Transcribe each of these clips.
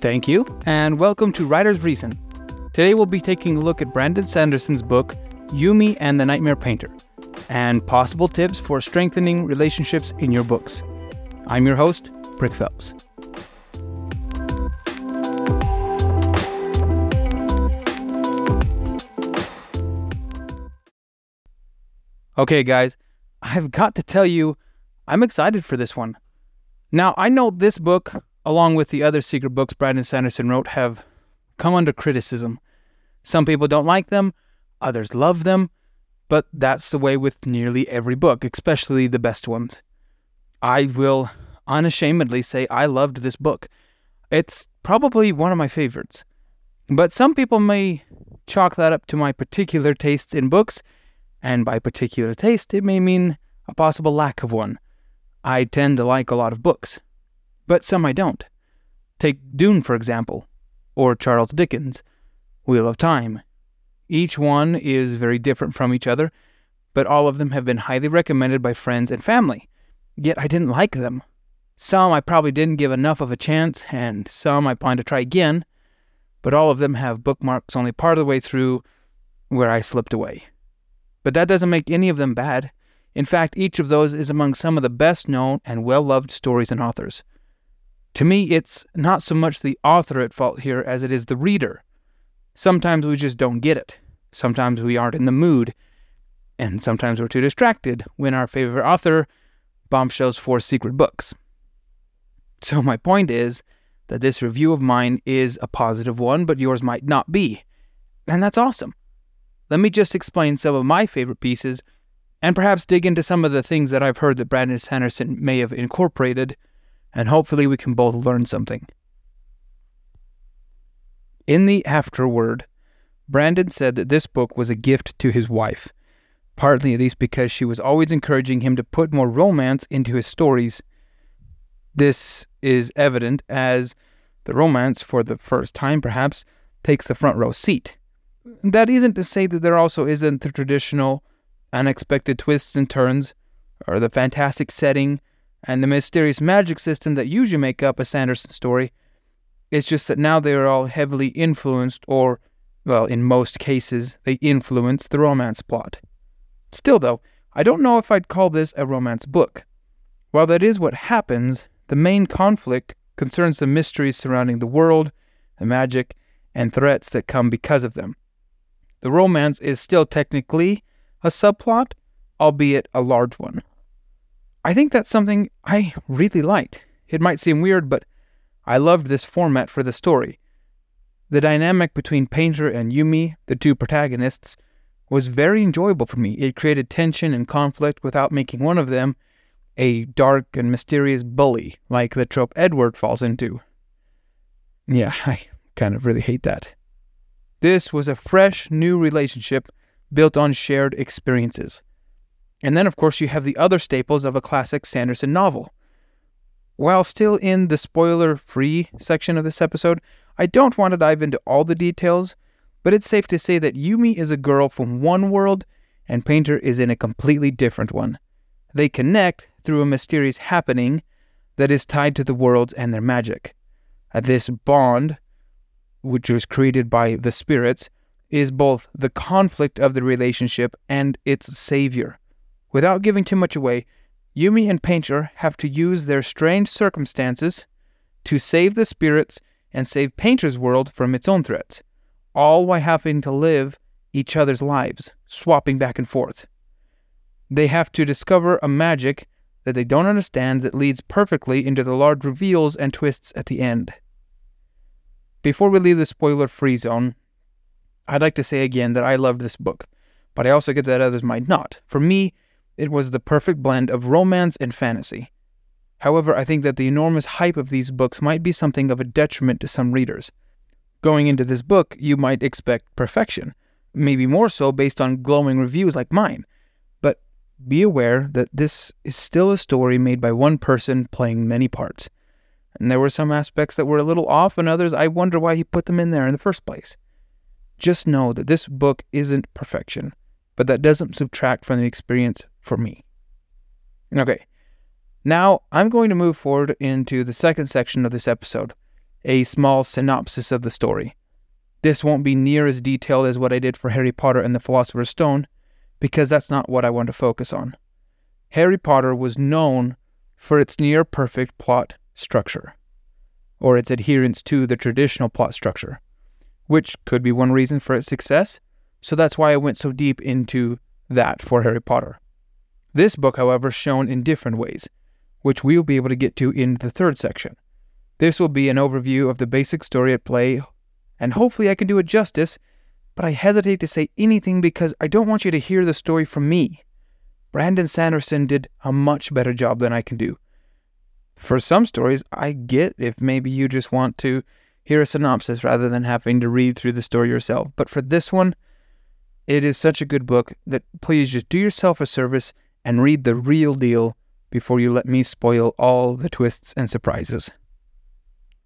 Thank you, and welcome to Writer's Reason. Today we'll be taking a look at Brandon Sanderson's book, Yumi and the Nightmare Painter, and possible tips for strengthening relationships in your books. I'm your host, Brick Phelps. Okay, guys, I've got to tell you, I'm excited for this one. Now, I know this book, along with the other secret books Brandon Sanderson wrote, have come under criticism. Some people don't like them, others love them, but that's the way with nearly every book, especially the best ones. I will unashamedly say I loved this book. It's probably one of my favorites. But some people may chalk that up to my particular tastes in books, and by particular taste, it may mean a possible lack of one. I tend to like a lot of books, but some I don't. Take Dune, for example, or Charles Dickens, Wheel of Time. Each one is very different from each other, but all of them have been highly recommended by friends and family. Yet I didn't like them. Some I probably didn't give enough of a chance, and some I plan to try again, but all of them have bookmarks only part of the way through where I slipped away. But that doesn't make any of them bad. In fact, each of those is among some of the best known and well loved stories and authors. To me, it's not so much the author at fault here as it is the reader. Sometimes we just don't get it. Sometimes we aren't in the mood. And sometimes we're too distracted when our favorite author bombshells four secret books. So, my point is that this review of mine is a positive one, but yours might not be. And that's awesome. Let me just explain some of my favorite pieces and perhaps dig into some of the things that I've heard that Brandon Sanderson may have incorporated, and hopefully we can both learn something. In the afterword, Brandon said that this book was a gift to his wife, partly at least because she was always encouraging him to put more romance into his stories. This is evident as the romance, for the first time perhaps, takes the front row seat. That isn't to say that there also isn't the traditional unexpected twists and turns, or the fantastic setting and the mysterious magic system that usually make up a Sanderson story. It's just that now they are all heavily influenced, or, well, in most cases, they influence the romance plot. Still, though, I don't know if I'd call this a romance book. While that is what happens, the main conflict concerns the mysteries surrounding the world, the magic, and threats that come because of them. The romance is still technically a subplot, albeit a large one. I think that's something I really liked. It might seem weird, but I loved this format for the story. The dynamic between Painter and Yumi, the two protagonists, was very enjoyable for me. It created tension and conflict without making one of them a dark and mysterious bully like the trope Edward falls into. Yeah, I kind of really hate that. This was a fresh, new relationship built on shared experiences. And then, of course, you have the other staples of a classic Sanderson novel. While still in the spoiler free section of this episode, I don't want to dive into all the details, but it's safe to say that Yumi is a girl from one world and Painter is in a completely different one. They connect through a mysterious happening that is tied to the worlds and their magic. This bond, which was created by the spirits, is both the conflict of the relationship and its savior. Without giving too much away, Yumi and Painter have to use their strange circumstances to save the spirits and save Painter's world from its own threats, all while having to live each other's lives, swapping back and forth. They have to discover a magic that they don't understand that leads perfectly into the large reveals and twists at the end. Before we leave the spoiler free zone, I'd like to say again that I loved this book, but I also get that others might not. For me, it was the perfect blend of romance and fantasy. However, I think that the enormous hype of these books might be something of a detriment to some readers. Going into this book, you might expect perfection, maybe more so based on glowing reviews like mine. But be aware that this is still a story made by one person playing many parts. And there were some aspects that were a little off, and others I wonder why he put them in there in the first place. Just know that this book isn't perfection, but that doesn't subtract from the experience for me. Okay, now I'm going to move forward into the second section of this episode, a small synopsis of the story. This won't be near as detailed as what I did for Harry Potter and the Philosopher's Stone, because that's not what I want to focus on. Harry Potter was known for its near perfect plot structure, or its adherence to the traditional plot structure, which could be one reason for its success, so that's why I went so deep into that for Harry Potter. This book, however, shown in different ways, which we'll be able to get to in the third section. This will be an overview of the basic story at play, and hopefully I can do it justice, but I hesitate to say anything because I don't want you to hear the story from me. Brandon Sanderson did a much better job than I can do. For some stories, I get if maybe you just want to hear a synopsis rather than having to read through the story yourself. But for this one, it is such a good book that please just do yourself a service and read the real deal before you let me spoil all the twists and surprises.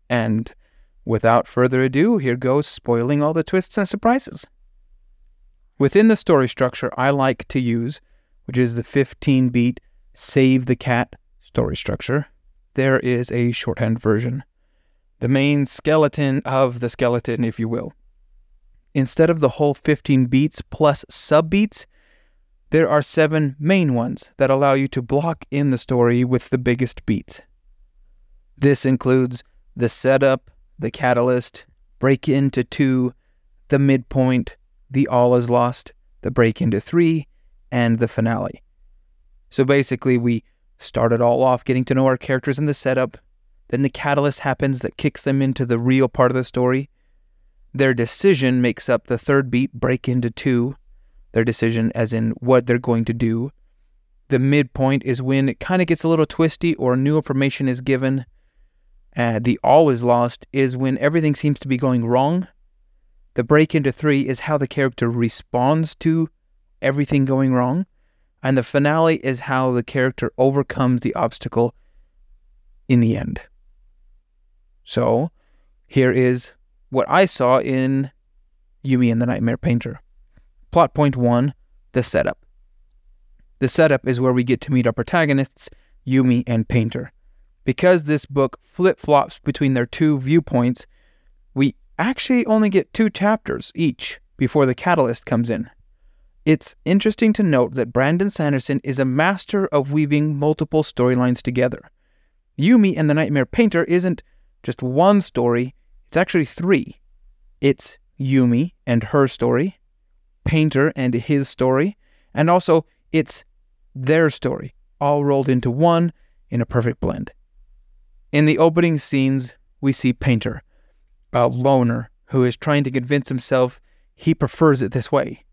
And without further ado, here goes spoiling all the twists and surprises. Within the story structure I like to use, which is the 15 beat Save the Cat story structure, there is a shorthand version. The main skeleton of the skeleton, if you will. Instead of the whole 15 beats plus sub beats, there are seven main ones that allow you to block in the story with the biggest beats. This includes the setup, the catalyst, break into two, the midpoint, the all is lost, the break into three, and the finale. So basically, we start it all off getting to know our characters in the setup, then the catalyst happens that kicks them into the real part of the story. Their decision makes up the third beat, break into two. Their decision, as in what they're going to do. The midpoint is when it kind of gets a little twisty or new information is given. Uh, the all is lost is when everything seems to be going wrong. The break into three is how the character responds to everything going wrong. And the finale is how the character overcomes the obstacle in the end. So, here is what I saw in Yumi and the Nightmare Painter. Plot point one the setup. The setup is where we get to meet our protagonists, Yumi and Painter. Because this book flip flops between their two viewpoints, we actually only get two chapters each before the catalyst comes in. It's interesting to note that Brandon Sanderson is a master of weaving multiple storylines together. Yumi and the Nightmare Painter isn't just one story, it's actually three. It's Yumi and her story, Painter and his story, and also it's their story, all rolled into one in a perfect blend. In the opening scenes, we see Painter, a loner who is trying to convince himself he prefers it this way.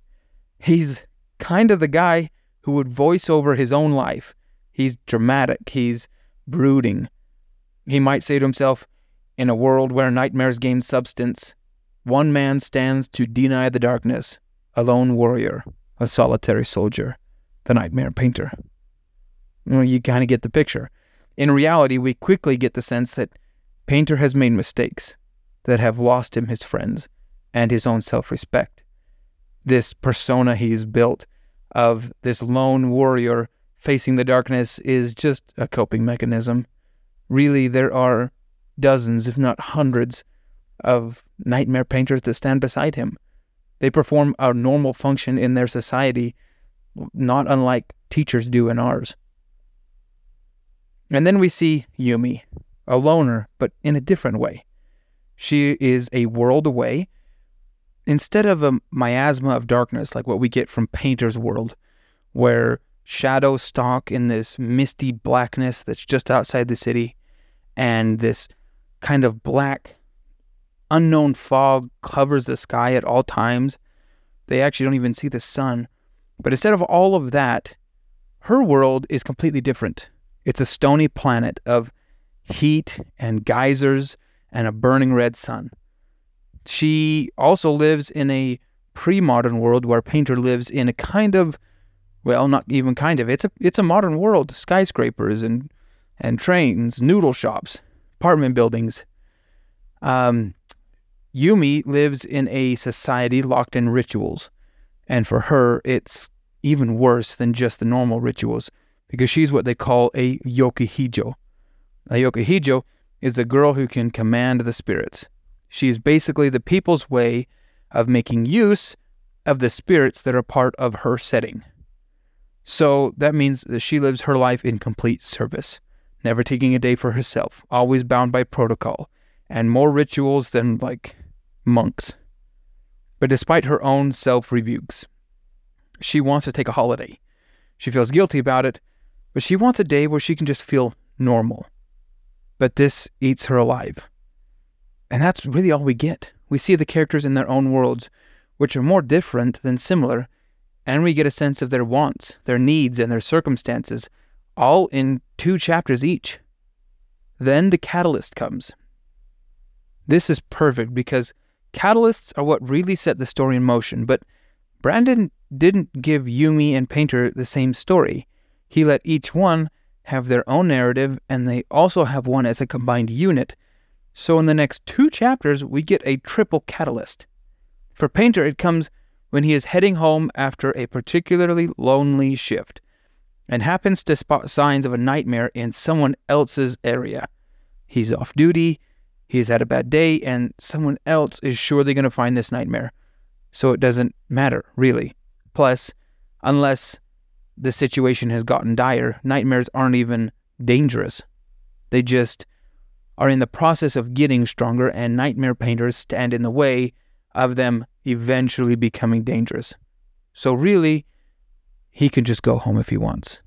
He's kind of the guy who would voice over his own life. He's dramatic, he's brooding. He might say to himself, In a world where nightmares gain substance, one man stands to deny the darkness a lone warrior, a solitary soldier, the nightmare painter. Well, you kind of get the picture. In reality, we quickly get the sense that Painter has made mistakes that have lost him his friends and his own self respect. This persona he's built of this lone warrior facing the darkness is just a coping mechanism. Really, there are dozens, if not hundreds, of nightmare painters that stand beside him. They perform a normal function in their society, not unlike teachers do in ours. And then we see Yumi, a loner, but in a different way. She is a world away. Instead of a miasma of darkness like what we get from Painter's World, where shadows stalk in this misty blackness that's just outside the city, and this kind of black, unknown fog covers the sky at all times. They actually don't even see the sun. But instead of all of that, her world is completely different. It's a stony planet of heat and geysers and a burning red sun. She also lives in a pre modern world where Painter lives in a kind of well, not even kind of. It's a it's a modern world. Skyscrapers and and trains, noodle shops, apartment buildings. Um, Yumi lives in a society locked in rituals, and for her, it's even worse than just the normal rituals because she's what they call a yoki-hijo. A yoki-hijo is the girl who can command the spirits. She is basically the people's way of making use of the spirits that are part of her setting. So that means that she lives her life in complete service, never taking a day for herself, always bound by protocol, and more rituals than like monks. But despite her own self rebukes, she wants to take a holiday. She feels guilty about it, but she wants a day where she can just feel normal. But this eats her alive. And that's really all we get. We see the characters in their own worlds, which are more different than similar, and we get a sense of their wants, their needs, and their circumstances, all in two chapters each. Then the catalyst comes. This is perfect because catalysts are what really set the story in motion, but Brandon didn't give Yumi and Painter the same story. He let each one have their own narrative, and they also have one as a combined unit. So in the next two chapters, we get a triple catalyst. For Painter, it comes when he is heading home after a particularly lonely shift and happens to spot signs of a nightmare in someone else's area. He's off duty, he's had a bad day, and someone else is surely going to find this nightmare. So it doesn't matter, really. Plus, unless the situation has gotten dire, nightmares aren't even dangerous. They just are in the process of getting stronger, and nightmare painters stand in the way of them eventually becoming dangerous. So, really, he can just go home if he wants.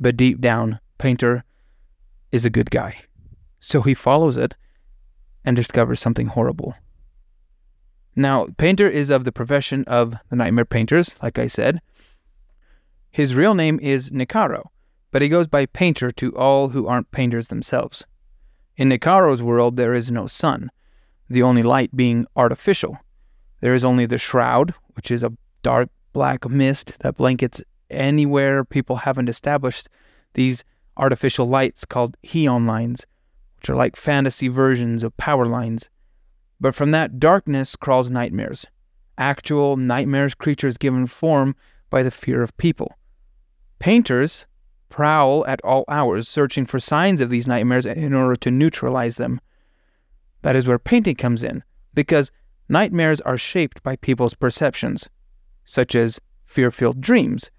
But deep down, Painter is a good guy. So he follows it and discovers something horrible. Now, Painter is of the profession of the Nightmare Painters, like I said. His real name is Nikaro, but he goes by Painter to all who aren't painters themselves. In Nikaro's world, there is no sun, the only light being artificial. There is only the shroud, which is a dark black mist that blankets anywhere people haven't established these artificial lights called hion lines, which are like fantasy versions of power lines. But from that darkness crawls nightmares, actual nightmarish creatures given form by the fear of people. Painters prowl at all hours searching for signs of these nightmares in order to neutralize them. That is where painting comes in, because nightmares are shaped by people's perceptions, such as fear filled dreams.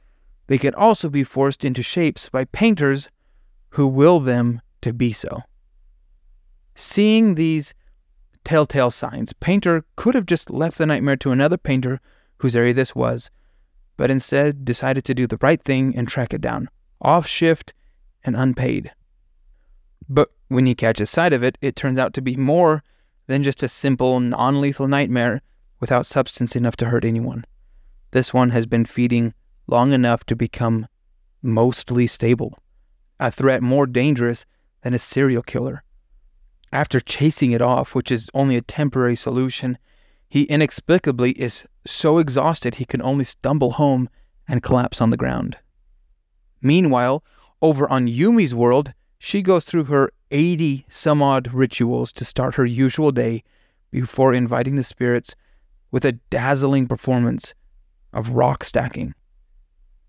They can also be forced into shapes by painters who will them to be so. Seeing these telltale signs, Painter could have just left the nightmare to another painter whose area this was, but instead decided to do the right thing and track it down, off shift and unpaid. But when he catches sight of it, it turns out to be more than just a simple, non lethal nightmare without substance enough to hurt anyone. This one has been feeding long enough to become mostly stable, a threat more dangerous than a serial killer. After chasing it off, which is only a temporary solution, he inexplicably is so exhausted he can only stumble home and collapse on the ground. Meanwhile, over on Yumi's world, she goes through her 80 some odd rituals to start her usual day before inviting the spirits with a dazzling performance of rock stacking.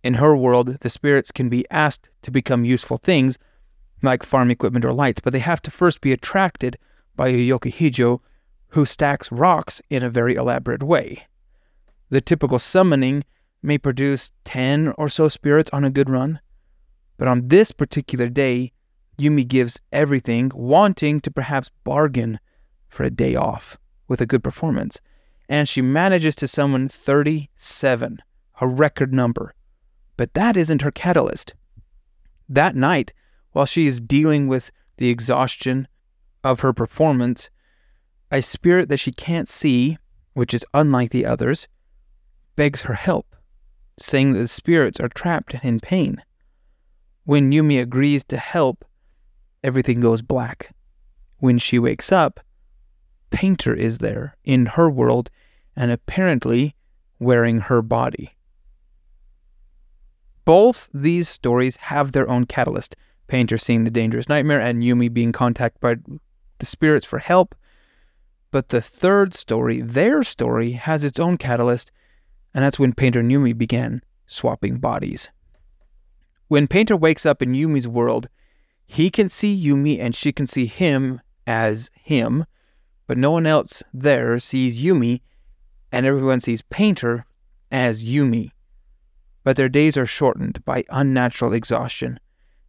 In her world, the spirits can be asked to become useful things like farm equipment or lights, but they have to first be attracted by a yoki-hijo who stacks rocks in a very elaborate way. The typical summoning may produce 10 or so spirits on a good run, but on this particular day, Yumi gives everything, wanting to perhaps bargain for a day off with a good performance. And she manages to summon 37, a record number. But that isn't her catalyst. That night, while she is dealing with the exhaustion of her performance, a spirit that she can't see, which is unlike the others, begs her help, saying that the spirits are trapped in pain. When Yumi agrees to help, everything goes black. When she wakes up, Painter is there in her world and apparently wearing her body. Both these stories have their own catalyst. Painter seeing the dangerous nightmare and Yumi being contacted by the spirits for help. But the third story, their story, has its own catalyst, and that's when Painter and Yumi began swapping bodies. When Painter wakes up in Yumi's world, He can see Yumi and she can see him as him, but no one else there sees Yumi and everyone sees Painter as Yumi. But their days are shortened by unnatural exhaustion,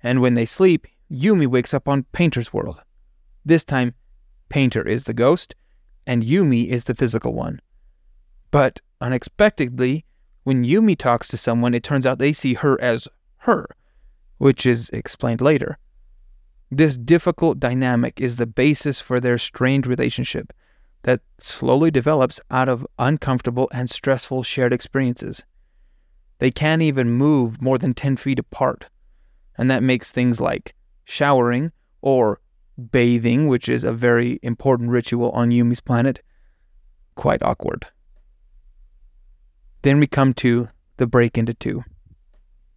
and when they sleep, Yumi wakes up on Painter's world. This time, Painter is the ghost, and Yumi is the physical one. But unexpectedly, when Yumi talks to someone, it turns out they see her as her, which is explained later. This difficult dynamic is the basis for their strained relationship that slowly develops out of uncomfortable and stressful shared experiences. They can't even move more than 10 feet apart, and that makes things like showering or bathing, which is a very important ritual on Yumi's planet, quite awkward. Then we come to the break into two.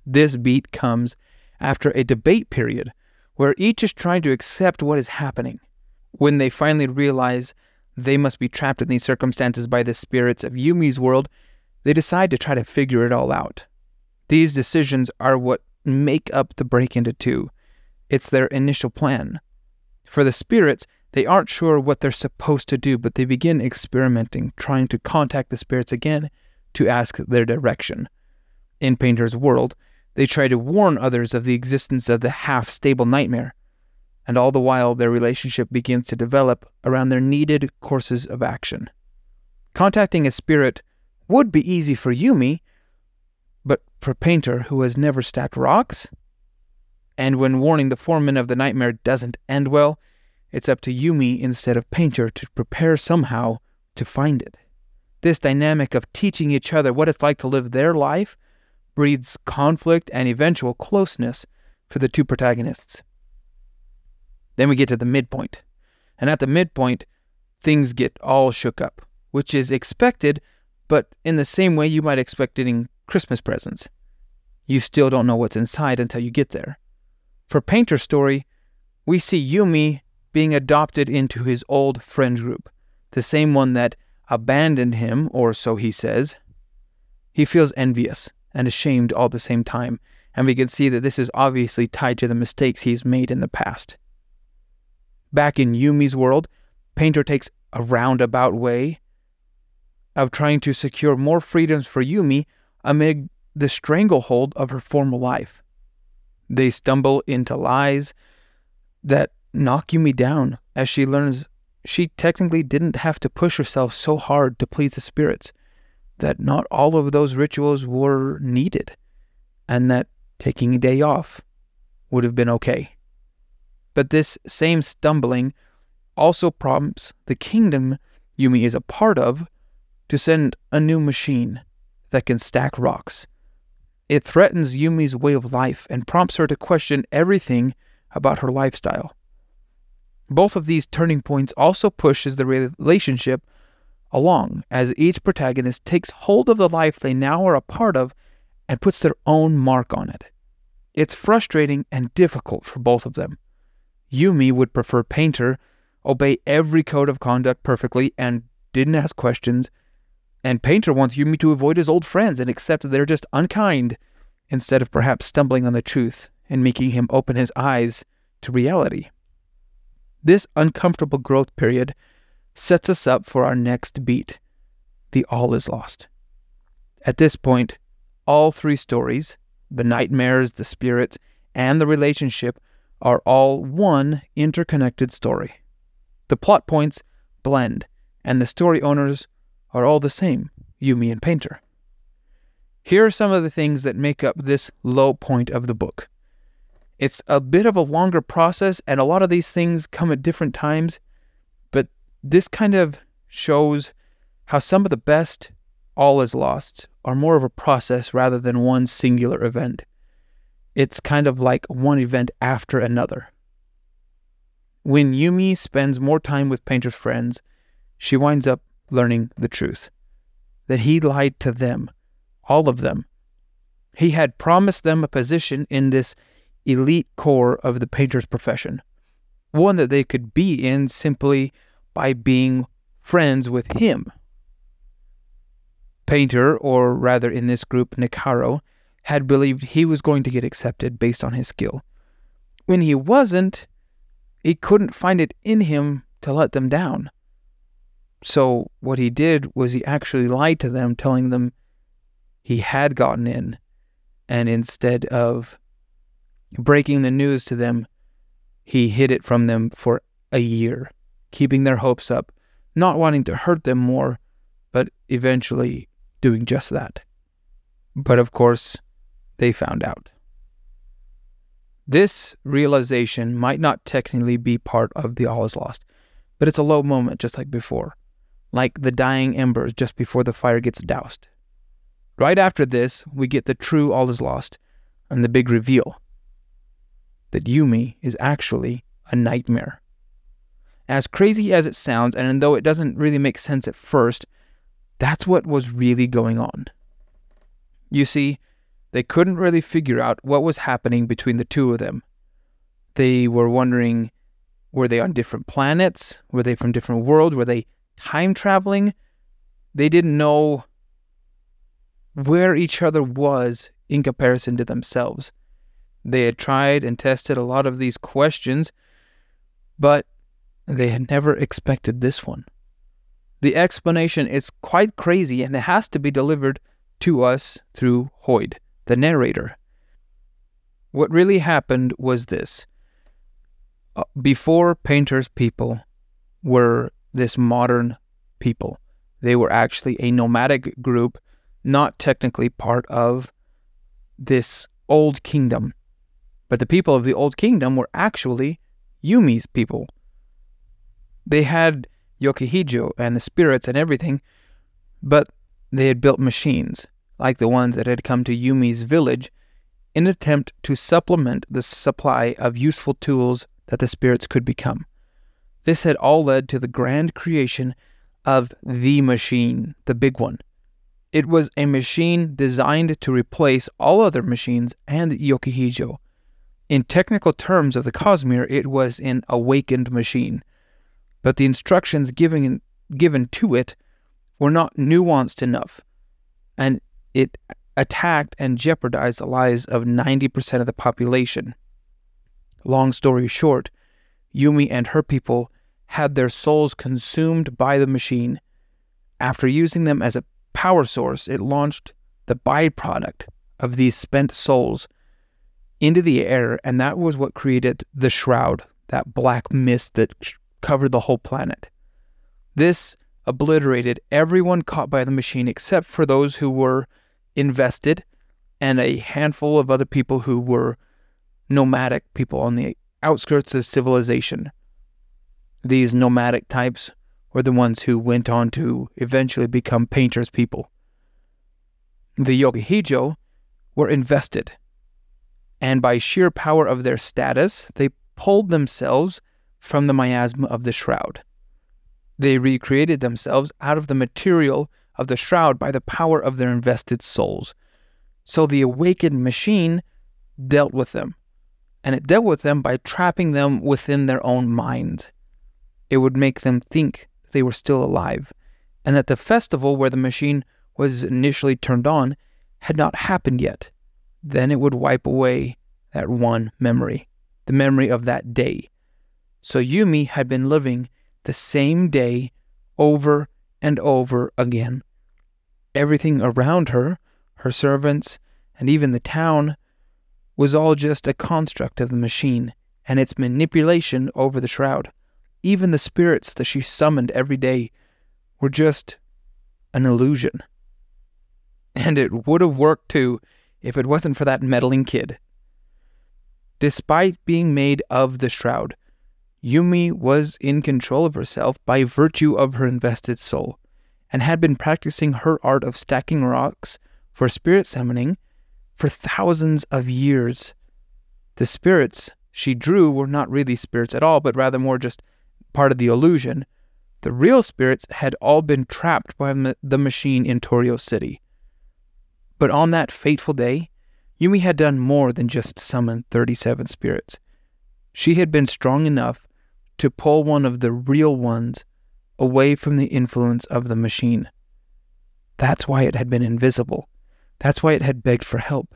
This beat comes after a debate period where each is trying to accept what is happening. When they finally realize they must be trapped in these circumstances by the spirits of Yumi's world, they decide to try to figure it all out. These decisions are what make up the break into two. It's their initial plan. For the spirits, they aren't sure what they're supposed to do, but they begin experimenting, trying to contact the spirits again to ask their direction. In Painter's world, they try to warn others of the existence of the half stable nightmare, and all the while their relationship begins to develop around their needed courses of action. Contacting a spirit would be easy for Yumi, Painter, who has never stacked rocks, and when warning the foreman of the nightmare doesn't end well, it's up to Yumi instead of Painter to prepare somehow to find it. This dynamic of teaching each other what it's like to live their life breeds conflict and eventual closeness for the two protagonists. Then we get to the midpoint. And at the midpoint, things get all shook up, which is expected, but in the same way you might expect getting Christmas presents. You still don't know what's inside until you get there. For Painter's story, we see Yumi being adopted into his old friend group, the same one that abandoned him, or so he says. He feels envious and ashamed all the same time, and we can see that this is obviously tied to the mistakes he's made in the past. Back in Yumi's world, Painter takes a roundabout way of trying to secure more freedoms for Yumi amid the stranglehold of her former life. They stumble into lies that knock Yumi down as she learns she technically didn't have to push herself so hard to please the spirits that not all of those rituals were needed and that taking a day off would have been okay. But this same stumbling also prompts the kingdom Yumi is a part of to send a new machine that can stack rocks. It threatens Yumi's way of life and prompts her to question everything about her lifestyle. Both of these turning points also pushes the relationship along as each protagonist takes hold of the life they now are a part of and puts their own mark on it. It's frustrating and difficult for both of them. Yumi would prefer Painter obey every code of conduct perfectly and didn't ask questions, and Painter wants Yumi to avoid his old friends and accept that they're just unkind instead of perhaps stumbling on the truth and making him open his eyes to reality. This uncomfortable growth period sets us up for our next beat the all is lost. At this point, all three stories the nightmares, the spirits, and the relationship are all one interconnected story. The plot points blend, and the story owners are all the same Yumi and Painter. Here are some of the things that make up this low point of the book. It's a bit of a longer process, and a lot of these things come at different times, but this kind of shows how some of the best all is lost are more of a process rather than one singular event. It's kind of like one event after another. When Yumi spends more time with Painter's friends, she winds up learning the truth that he lied to them, all of them. He had promised them a position in this elite corps of the painter's profession, one that they could be in simply by being friends with him. Painter, or rather in this group, Nikaro, had believed he was going to get accepted based on his skill. when he wasn't, he couldn't find it in him to let them down. So what he did was he actually lied to them, telling them he had gotten in. And instead of breaking the news to them, he hid it from them for a year, keeping their hopes up, not wanting to hurt them more, but eventually doing just that. But of course, they found out. This realization might not technically be part of the all is lost, but it's a low moment just like before, like the dying embers just before the fire gets doused. Right after this, we get the true all is lost and the big reveal that Yumi is actually a nightmare. As crazy as it sounds, and though it doesn't really make sense at first, that's what was really going on. You see, they couldn't really figure out what was happening between the two of them. They were wondering were they on different planets? Were they from different worlds? Were they time traveling? They didn't know where each other was in comparison to themselves. They had tried and tested a lot of these questions, but they had never expected this one. The explanation is quite crazy and it has to be delivered to us through Hoid the narrator. What really happened was this. Uh, before painters people were this modern people, they were actually a nomadic group, not technically part of this old kingdom. But the people of the old kingdom were actually Yumi's people. They had Yokihijo and the spirits and everything, but they had built machines like the ones that had come to Yumi's village, in an attempt to supplement the supply of useful tools that the spirits could become. This had all led to the grand creation of the machine, the big one. It was a machine designed to replace all other machines and Yokihijo. In technical terms of the Cosmere, it was an awakened machine, but the instructions given, given to it were not nuanced enough, and it attacked and jeopardized the lives of 90% of the population. Long story short, Yumi and her people had their souls consumed by the machine. After using them as a power source, it launched the byproduct of these spent souls into the air, and that was what created the shroud, that black mist that covered the whole planet. This obliterated everyone caught by the machine except for those who were invested and a handful of other people who were nomadic people on the outskirts of civilization. These nomadic types were the ones who went on to eventually become painters' people. The Yokihijo were invested, and by sheer power of their status, they pulled themselves from the miasma of the shroud. They recreated themselves out of the material of the shroud by the power of their invested souls. So the awakened machine dealt with them, and it dealt with them by trapping them within their own minds. It would make them think they were still alive, and that the festival where the machine was initially turned on had not happened yet. Then it would wipe away that one memory, the memory of that day. So Yumi had been living the same day over and over again. Everything around her, her servants, and even the town, was all just a construct of the machine and its manipulation over the shroud. Even the spirits that she summoned every day were just an illusion. And it would have worked too if it wasn't for that meddling kid. Despite being made of the shroud, Yumi was in control of herself by virtue of her invested soul, and had been practicing her art of stacking rocks for spirit summoning for thousands of years. The spirits she drew were not really spirits at all, but rather more just part of the illusion. The real spirits had all been trapped by the machine in Torio City. But on that fateful day, Yumi had done more than just summon 37 spirits. She had been strong enough to pull one of the real ones away from the influence of the machine. That's why it had been invisible. That's why it had begged for help.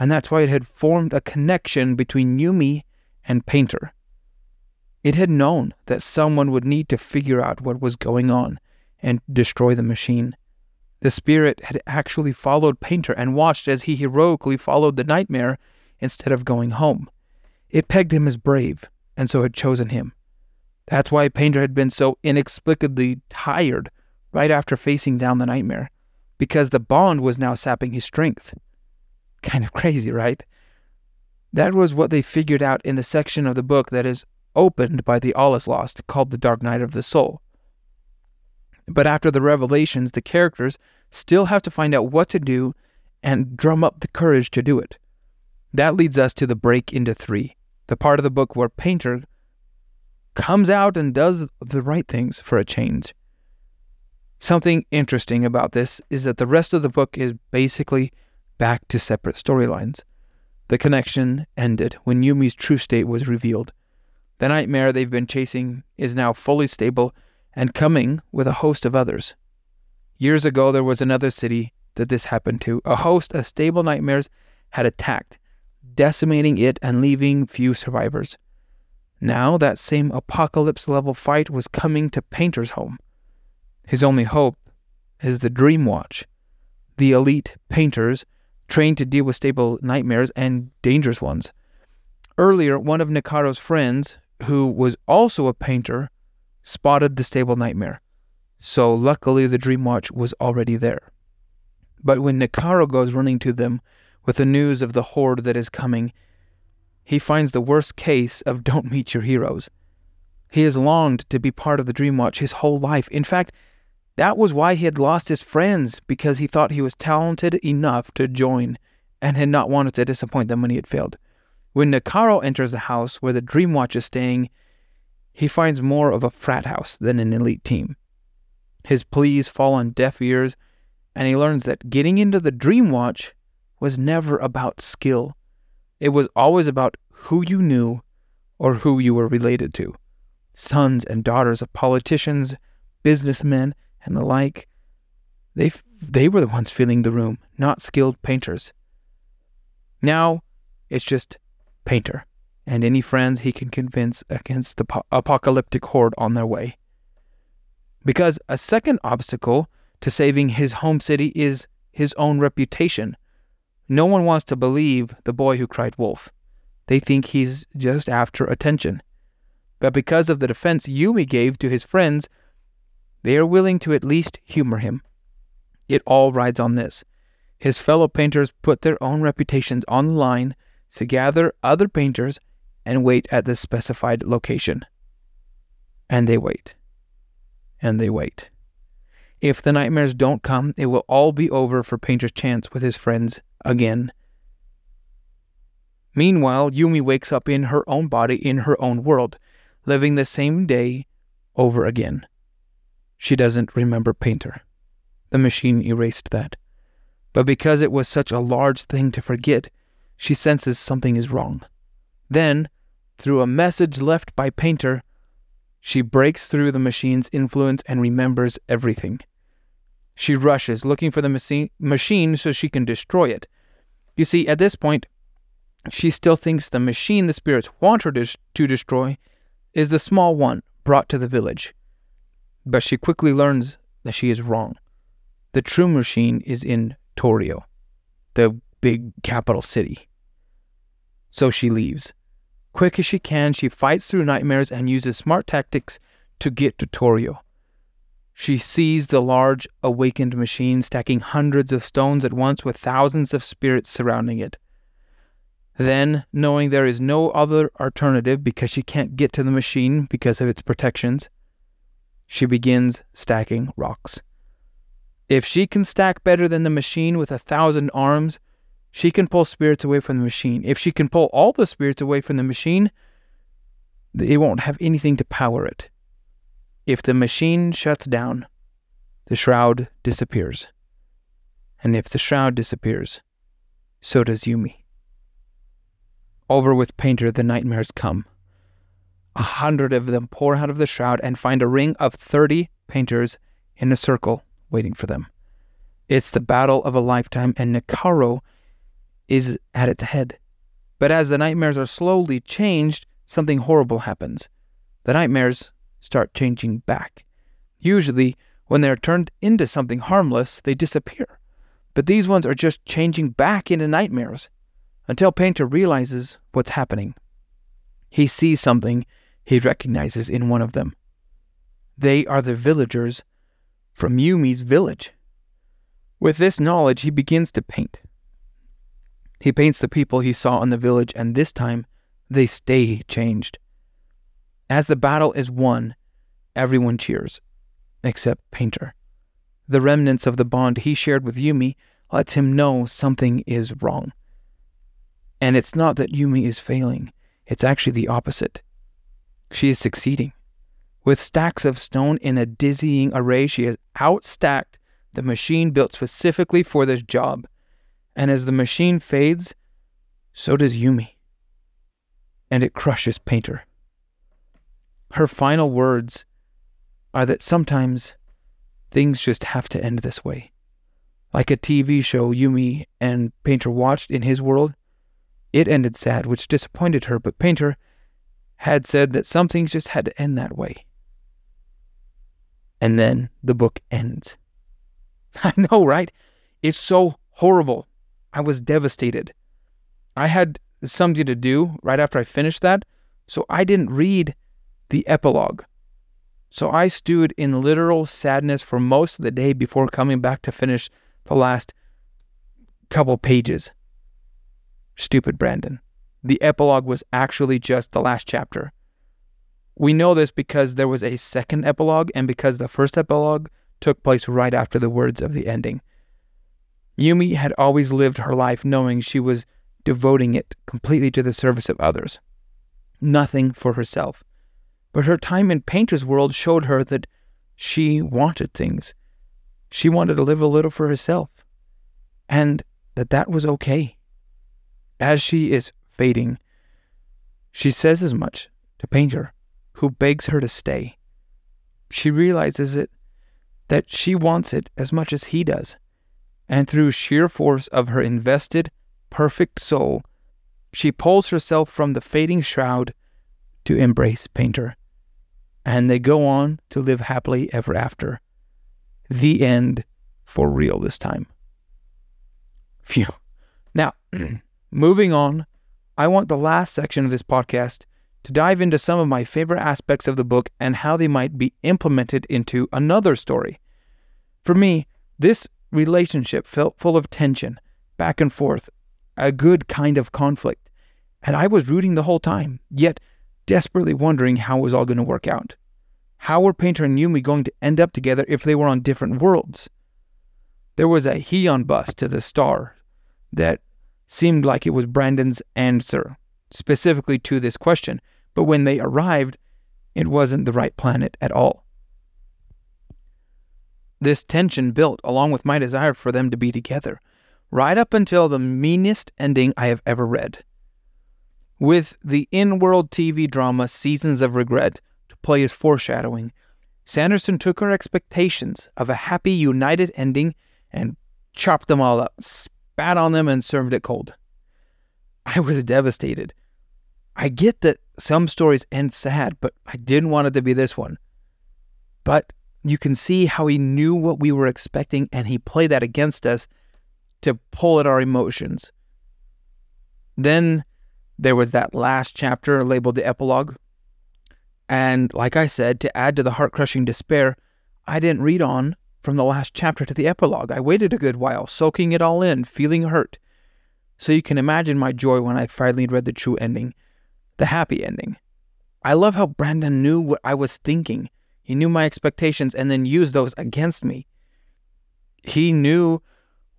And that's why it had formed a connection between Yumi and Painter. It had known that someone would need to figure out what was going on and destroy the machine. The spirit had actually followed Painter and watched as he heroically followed the nightmare instead of going home. It pegged him as brave, and so had chosen him. That's why Painter had been so inexplicably tired right after facing down the nightmare, because the bond was now sapping his strength. Kind of crazy, right? That was what they figured out in the section of the book that is opened by the All is Lost, called The Dark Night of the Soul. But after the revelations, the characters still have to find out what to do and drum up the courage to do it. That leads us to the break into three, the part of the book where Painter comes out and does the right things for a change. Something interesting about this is that the rest of the book is basically back to separate storylines. The connection ended when Yumi's true state was revealed. The nightmare they've been chasing is now fully stable and coming with a host of others. Years ago, there was another city that this happened to. A host of stable nightmares had attacked, decimating it and leaving few survivors. Now, that same apocalypse level fight was coming to Painter's home. His only hope is the Dream Watch, the elite painters trained to deal with stable nightmares and dangerous ones. Earlier, one of Nikaro's friends, who was also a painter, spotted the stable nightmare. So luckily the Dream Watch was already there. But when Nikaro goes running to them with the news of the horde that is coming, he finds the worst case of don't meet your heroes. He has longed to be part of the Dream Watch his whole life. In fact, that was why he had lost his friends, because he thought he was talented enough to join and had not wanted to disappoint them when he had failed. When Nikaro enters the house where the Dream Watch is staying, he finds more of a frat house than an elite team. His pleas fall on deaf ears, and he learns that getting into the Dream Watch was never about skill. It was always about who you knew or who you were related to. Sons and daughters of politicians, businessmen, and the like, they, they were the ones filling the room, not skilled painters. Now, it's just painter and any friends he can convince against the po- apocalyptic horde on their way. Because a second obstacle to saving his home city is his own reputation. No one wants to believe the boy who cried wolf. They think he's just after attention. But because of the defense Yumi gave to his friends, they are willing to at least humor him. It all rides on this. His fellow painters put their own reputations on the line to gather other painters and wait at the specified location. And they wait. And they wait. If the nightmares don't come, it will all be over for Painter's chance with his friends again. Meanwhile, Yumi wakes up in her own body in her own world, living the same day over again. She doesn't remember Painter. The machine erased that. But because it was such a large thing to forget, she senses something is wrong. Then, through a message left by Painter, she breaks through the machine's influence and remembers everything. She rushes, looking for the machine so she can destroy it. You see, at this point, she still thinks the machine the spirits want her to, destroy is the small one brought to the village. But she quickly learns that she is wrong. The true machine is in Torio, the big capital city. So she leaves. Quick as she can, she fights through nightmares and uses smart tactics to get to Torio. She sees the large, awakened machine stacking hundreds of stones at once with thousands of spirits surrounding it. Then, knowing there is no other alternative because she can't get to the machine because of its protections, she begins stacking rocks. If she can stack better than the machine with a thousand arms, she can pull spirits away from the machine. If she can pull all the spirits away from the machine, it won't have anything to power it. If the machine shuts down, the shroud disappears. And if the shroud disappears, so does Yumi. Over with Painter, the nightmares come. A hundred of them pour out of the shroud and find a ring of thirty painters in a circle waiting for them. It's the battle of a lifetime, and Nikaro is at its head. But as the nightmares are slowly changed, something horrible happens. The nightmares start changing back. Usually, when they are turned into something harmless, they disappear. But these ones are just changing back into nightmares until Painter realizes what's happening. He sees something he recognizes in one of them. They are the villagers from Yumi's village. With this knowledge, he begins to paint. He paints the people he saw in the village, and this time they stay changed. As the battle is won, everyone cheers, except Painter. The remnants of the bond he shared with Yumi lets him know something is wrong. And it's not that Yumi is failing, it's actually the opposite. She is succeeding. With stacks of stone in a dizzying array, she has outstacked the machine built specifically for this job. And as the machine fades, so does Yumi. And it crushes Painter. Her final words are that sometimes things just have to end this way. Like a TV show Yumi and Painter watched in his world, it ended sad, which disappointed her, but Painter had said that some things just had to end that way. And then the book ends. I know, right? It's so horrible. I was devastated. I had something to do right after I finished that, so I didn't read the epilogue. So I stewed in literal sadness for most of the day before coming back to finish the last couple pages. Stupid Brandon. The epilogue was actually just the last chapter. We know this because there was a second epilogue and because the first epilogue took place right after the words of the ending. Yumi had always lived her life knowing she was devoting it completely to the service of others, nothing for herself. But her time in Painter's world showed her that she wanted things. She wanted to live a little for herself, and that that was okay. As she is fading, she says as much to Painter, who begs her to stay. She realizes it that she wants it as much as he does, and through sheer force of her invested, perfect soul, she pulls herself from the fading shroud to embrace Painter. And they go on to live happily ever after. The end for real this time. Phew. Now, moving on, I want the last section of this podcast to dive into some of my favorite aspects of the book and how they might be implemented into another story. For me, this relationship felt full of tension, back and forth, a good kind of conflict. And I was rooting the whole time, yet desperately wondering how it was all going to work out. How were Painter and Yumi going to end up together if they were on different worlds? There was a hion bus to the star that seemed like it was Brandon's answer, specifically to this question, but when they arrived, it wasn't the right planet at all. This tension built along with my desire for them to be together, right up until the meanest ending I have ever read. With the in world TV drama Seasons of Regret to play as foreshadowing, Sanderson took our expectations of a happy, united ending and chopped them all up, spat on them, and served it cold. I was devastated. I get that some stories end sad, but I didn't want it to be this one. But you can see how he knew what we were expecting and he played that against us to pull at our emotions. Then there was that last chapter labeled the epilogue. And like I said, to add to the heart crushing despair, I didn't read on from the last chapter to the epilogue. I waited a good while, soaking it all in, feeling hurt. So you can imagine my joy when I finally read the true ending, the happy ending. I love how Brandon knew what I was thinking. He knew my expectations and then used those against me. He knew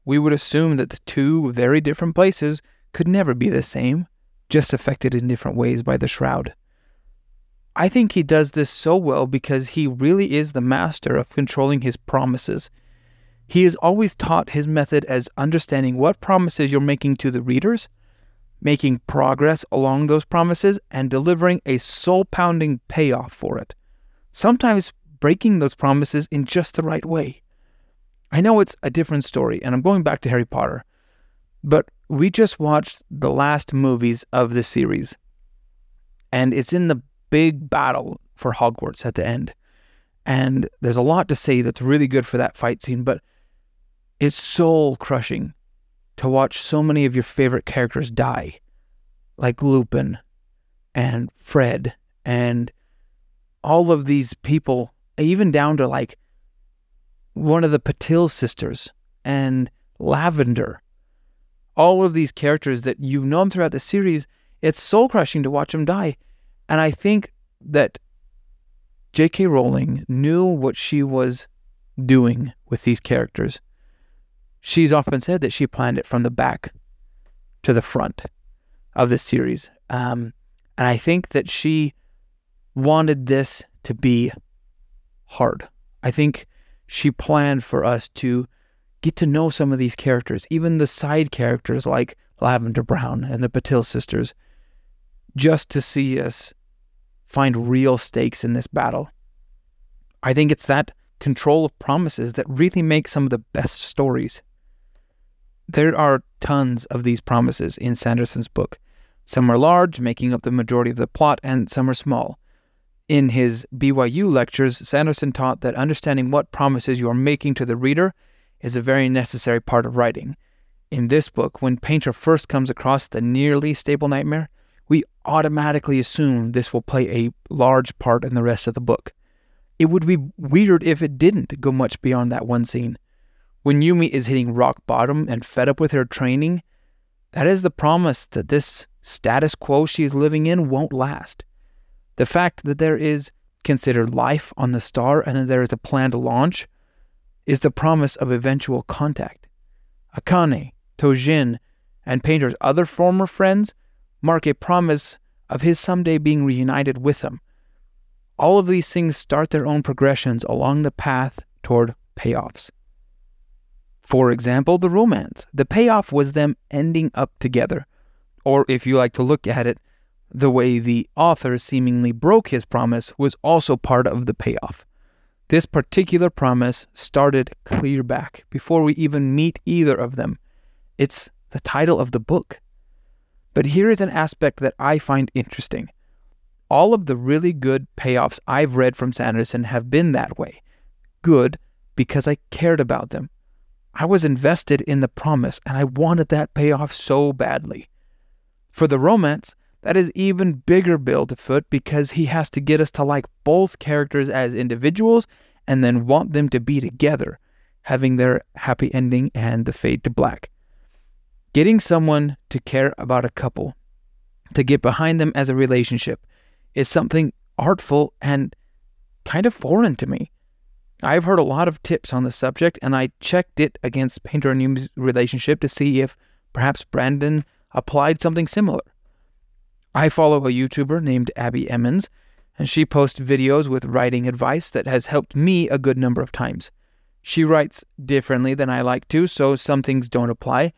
we would assume that the two very different places could never be the same, just affected in different ways by the shroud. I think he does this so well because he really is the master of controlling his promises. He has always taught his method as understanding what promises you're making to the readers, making progress along those promises, and delivering a soul pounding payoff for it sometimes breaking those promises in just the right way. I know it's a different story, and I'm going back to Harry Potter, but we just watched the last movies of the series. And it's in the big battle for Hogwarts at the end. And there's a lot to say that's really good for that fight scene, but it's soul crushing to watch so many of your favorite characters die, like Lupin and Fred and all of these people, even down to like one of the Patil sisters and Lavender. All of these characters that you've known throughout the series, it's soul crushing to watch them die. And I think that J.K. Rowling knew what she was doing with these characters. She's often said that she planned it from the back to the front of the series. Um, and I think that she wanted this to be hard. I think she planned for us to get to know some of these characters, even the side characters like Lavender Brown and the Patil sisters, just to see us find real stakes in this battle. I think it's that control of promises that really makes some of the best stories. There are tons of these promises in Sanderson's book. Some are large, making up the majority of the plot, and some are small. In his BYU lectures, Sanderson taught that understanding what promises you are making to the reader is a very necessary part of writing. In this book, when Painter first comes across the nearly stable nightmare, we automatically assume this will play a large part in the rest of the book. It would be weird if it didn't go much beyond that one scene. When Yumi is hitting rock bottom and fed up with her training, that is the promise that this status quo she is living in won't last. The fact that there is considered life on the star and that there is a planned launch is the promise of eventual contact. Akane, Tojin, and Painter's other former friends mark a promise of his someday being reunited with them. All of these things start their own progressions along the path toward payoffs. For example, the romance. The payoff was them ending up together. Or if you like to look at it, the way the author seemingly broke his promise was also part of the payoff. This particular promise started clear back before we even meet either of them. It's the title of the book. But here is an aspect that I find interesting. All of the really good payoffs I've read from Sanderson have been that way. Good because I cared about them. I was invested in the promise and I wanted that payoff so badly. For the romance, that is even bigger bill to foot because he has to get us to like both characters as individuals and then want them to be together, having their happy ending and the fade to black. Getting someone to care about a couple, to get behind them as a relationship, is something artful and kind of foreign to me. I've heard a lot of tips on the subject, and I checked it against Painter and relationship to see if perhaps Brandon applied something similar. I follow a YouTuber named Abby Emmons, and she posts videos with writing advice that has helped me a good number of times. She writes differently than I like to, so some things don't apply,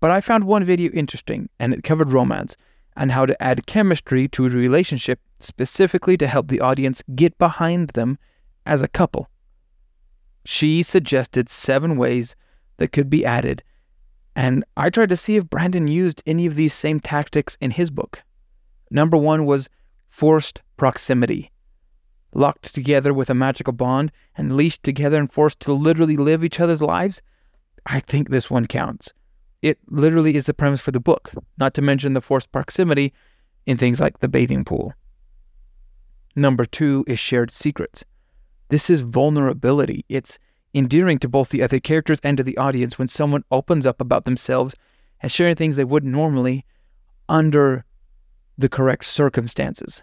but I found one video interesting, and it covered romance and how to add chemistry to a relationship specifically to help the audience get behind them as a couple. She suggested seven ways that could be added, and I tried to see if Brandon used any of these same tactics in his book. Number one was forced proximity. Locked together with a magical bond and leashed together and forced to literally live each other's lives? I think this one counts. It literally is the premise for the book, not to mention the forced proximity in things like the bathing pool. Number two is shared secrets. This is vulnerability. It's endearing to both the other characters and to the audience when someone opens up about themselves and sharing things they wouldn't normally under the correct circumstances.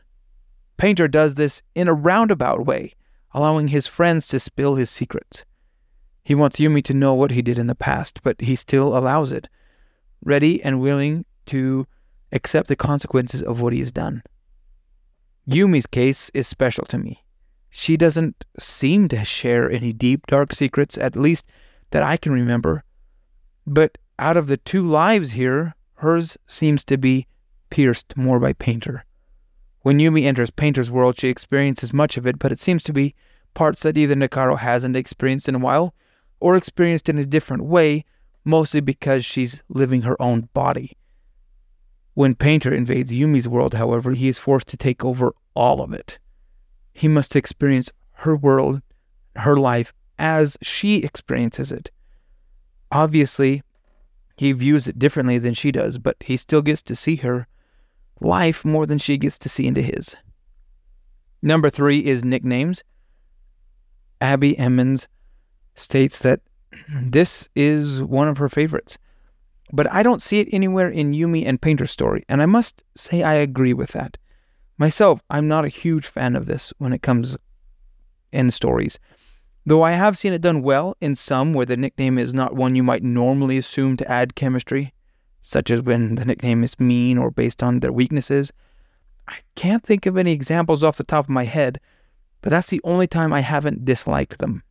Painter does this in a roundabout way, allowing his friends to spill his secrets. He wants Yumi to know what he did in the past, but he still allows it, ready and willing to accept the consequences of what he has done. Yumi's case is special to me. She doesn't seem to share any deep, dark secrets, at least that I can remember. But out of the two lives here, hers seems to be pierced more by Painter. When Yumi enters Painter's world, she experiences much of it, but it seems to be parts that either Nikaro hasn't experienced in a while or experienced in a different way, mostly because she's living her own body. When Painter invades Yumi's world, however, he is forced to take over all of it. He must experience her world, her life, as she experiences it. Obviously, he views it differently than she does, but he still gets to see her life more than she gets to see into his. Number three is nicknames. Abby Emmons states that this is one of her favorites, but I don't see it anywhere in Yumi and Painter's story, and I must say I agree with that. Myself, I'm not a huge fan of this when it comes in stories. Though I have seen it done well in some where the nickname is not one you might normally assume to add chemistry, such as when the nickname is mean or based on their weaknesses. I can't think of any examples off the top of my head, but that's the only time I haven't disliked them.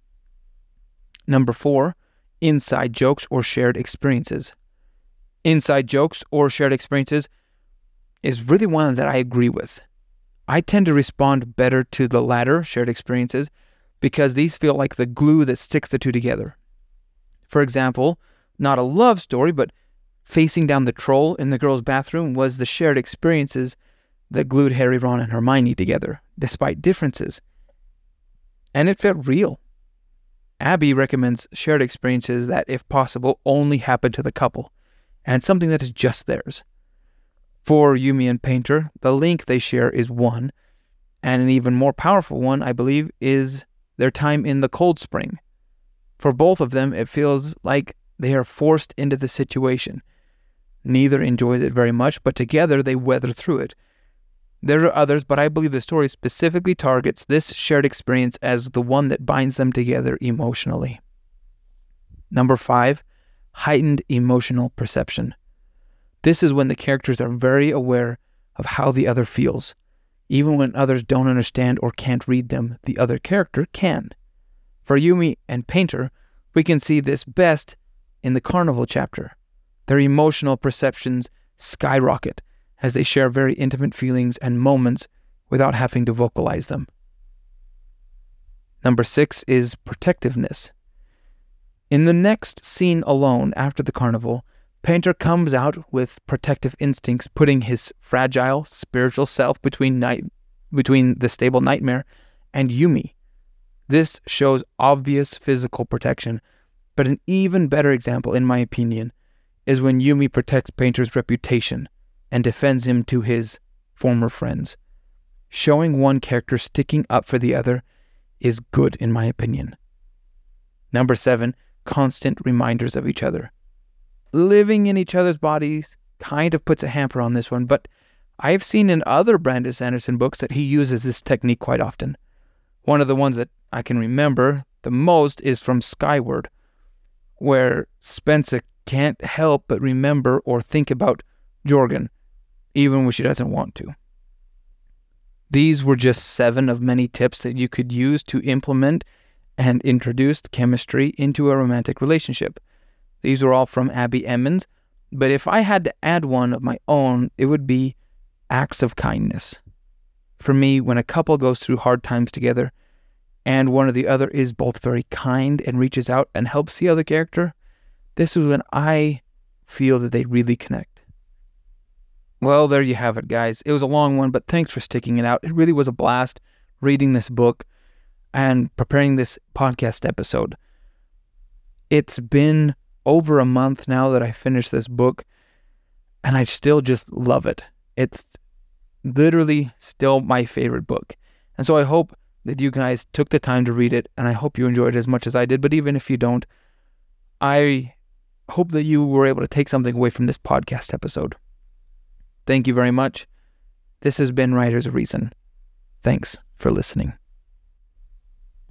Number four, inside jokes or shared experiences. Inside jokes or shared experiences is really one that I agree with. I tend to respond better to the latter, shared experiences, because these feel like the glue that sticks the two together. For example, not a love story, but facing down the troll in the girls' bathroom was the shared experiences that glued Harry, Ron, and Hermione together, despite differences. And it felt real. Abby recommends shared experiences that, if possible, only happen to the couple, and something that is just theirs. For Yumi and Painter, the link they share is one, and an even more powerful one, I believe, is their time in the cold spring. For both of them, it feels like they are forced into the situation. Neither enjoys it very much, but together they weather through it. There are others, but I believe the story specifically targets this shared experience as the one that binds them together emotionally. Number five, heightened emotional perception. This is when the characters are very aware of how the other feels. Even when others don't understand or can't read them, the other character can. For Yumi and Painter, we can see this best in the Carnival chapter. Their emotional perceptions skyrocket as they share very intimate feelings and moments without having to vocalize them. Number six is protectiveness. In the next scene alone after the carnival, Painter comes out with protective instincts, putting his fragile spiritual self between night between the stable nightmare and Yumi. This shows obvious physical protection, but an even better example, in my opinion, is when Yumi protects Painter's reputation and defends him to his former friends. Showing one character sticking up for the other is good, in my opinion. Number seven, constant reminders of each other living in each other's bodies kind of puts a hamper on this one, but I've seen in other Brandon Sanderson books that he uses this technique quite often. One of the ones that I can remember the most is from Skyward, where Spensa can't help but remember or think about Jorgen, even when she doesn't want to. These were just seven of many tips that you could use to implement and introduce chemistry into a romantic relationship. These were all from Abby Emmons. But if I had to add one of my own, it would be acts of kindness. For me, when a couple goes through hard times together and one or the other is both very kind and reaches out and helps the other character, this is when I feel that they really connect. Well, there you have it, guys. It was a long one, but thanks for sticking it out. It really was a blast reading this book and preparing this podcast episode. It's been over a month now that I finished this book, and I still just love it. It's literally still my favorite book. And so I hope that you guys took the time to read it, and I hope you enjoyed it as much as I did. But even if you don't, I hope that you were able to take something away from this podcast episode. Thank you very much. This has been Writer's Reason. Thanks for listening.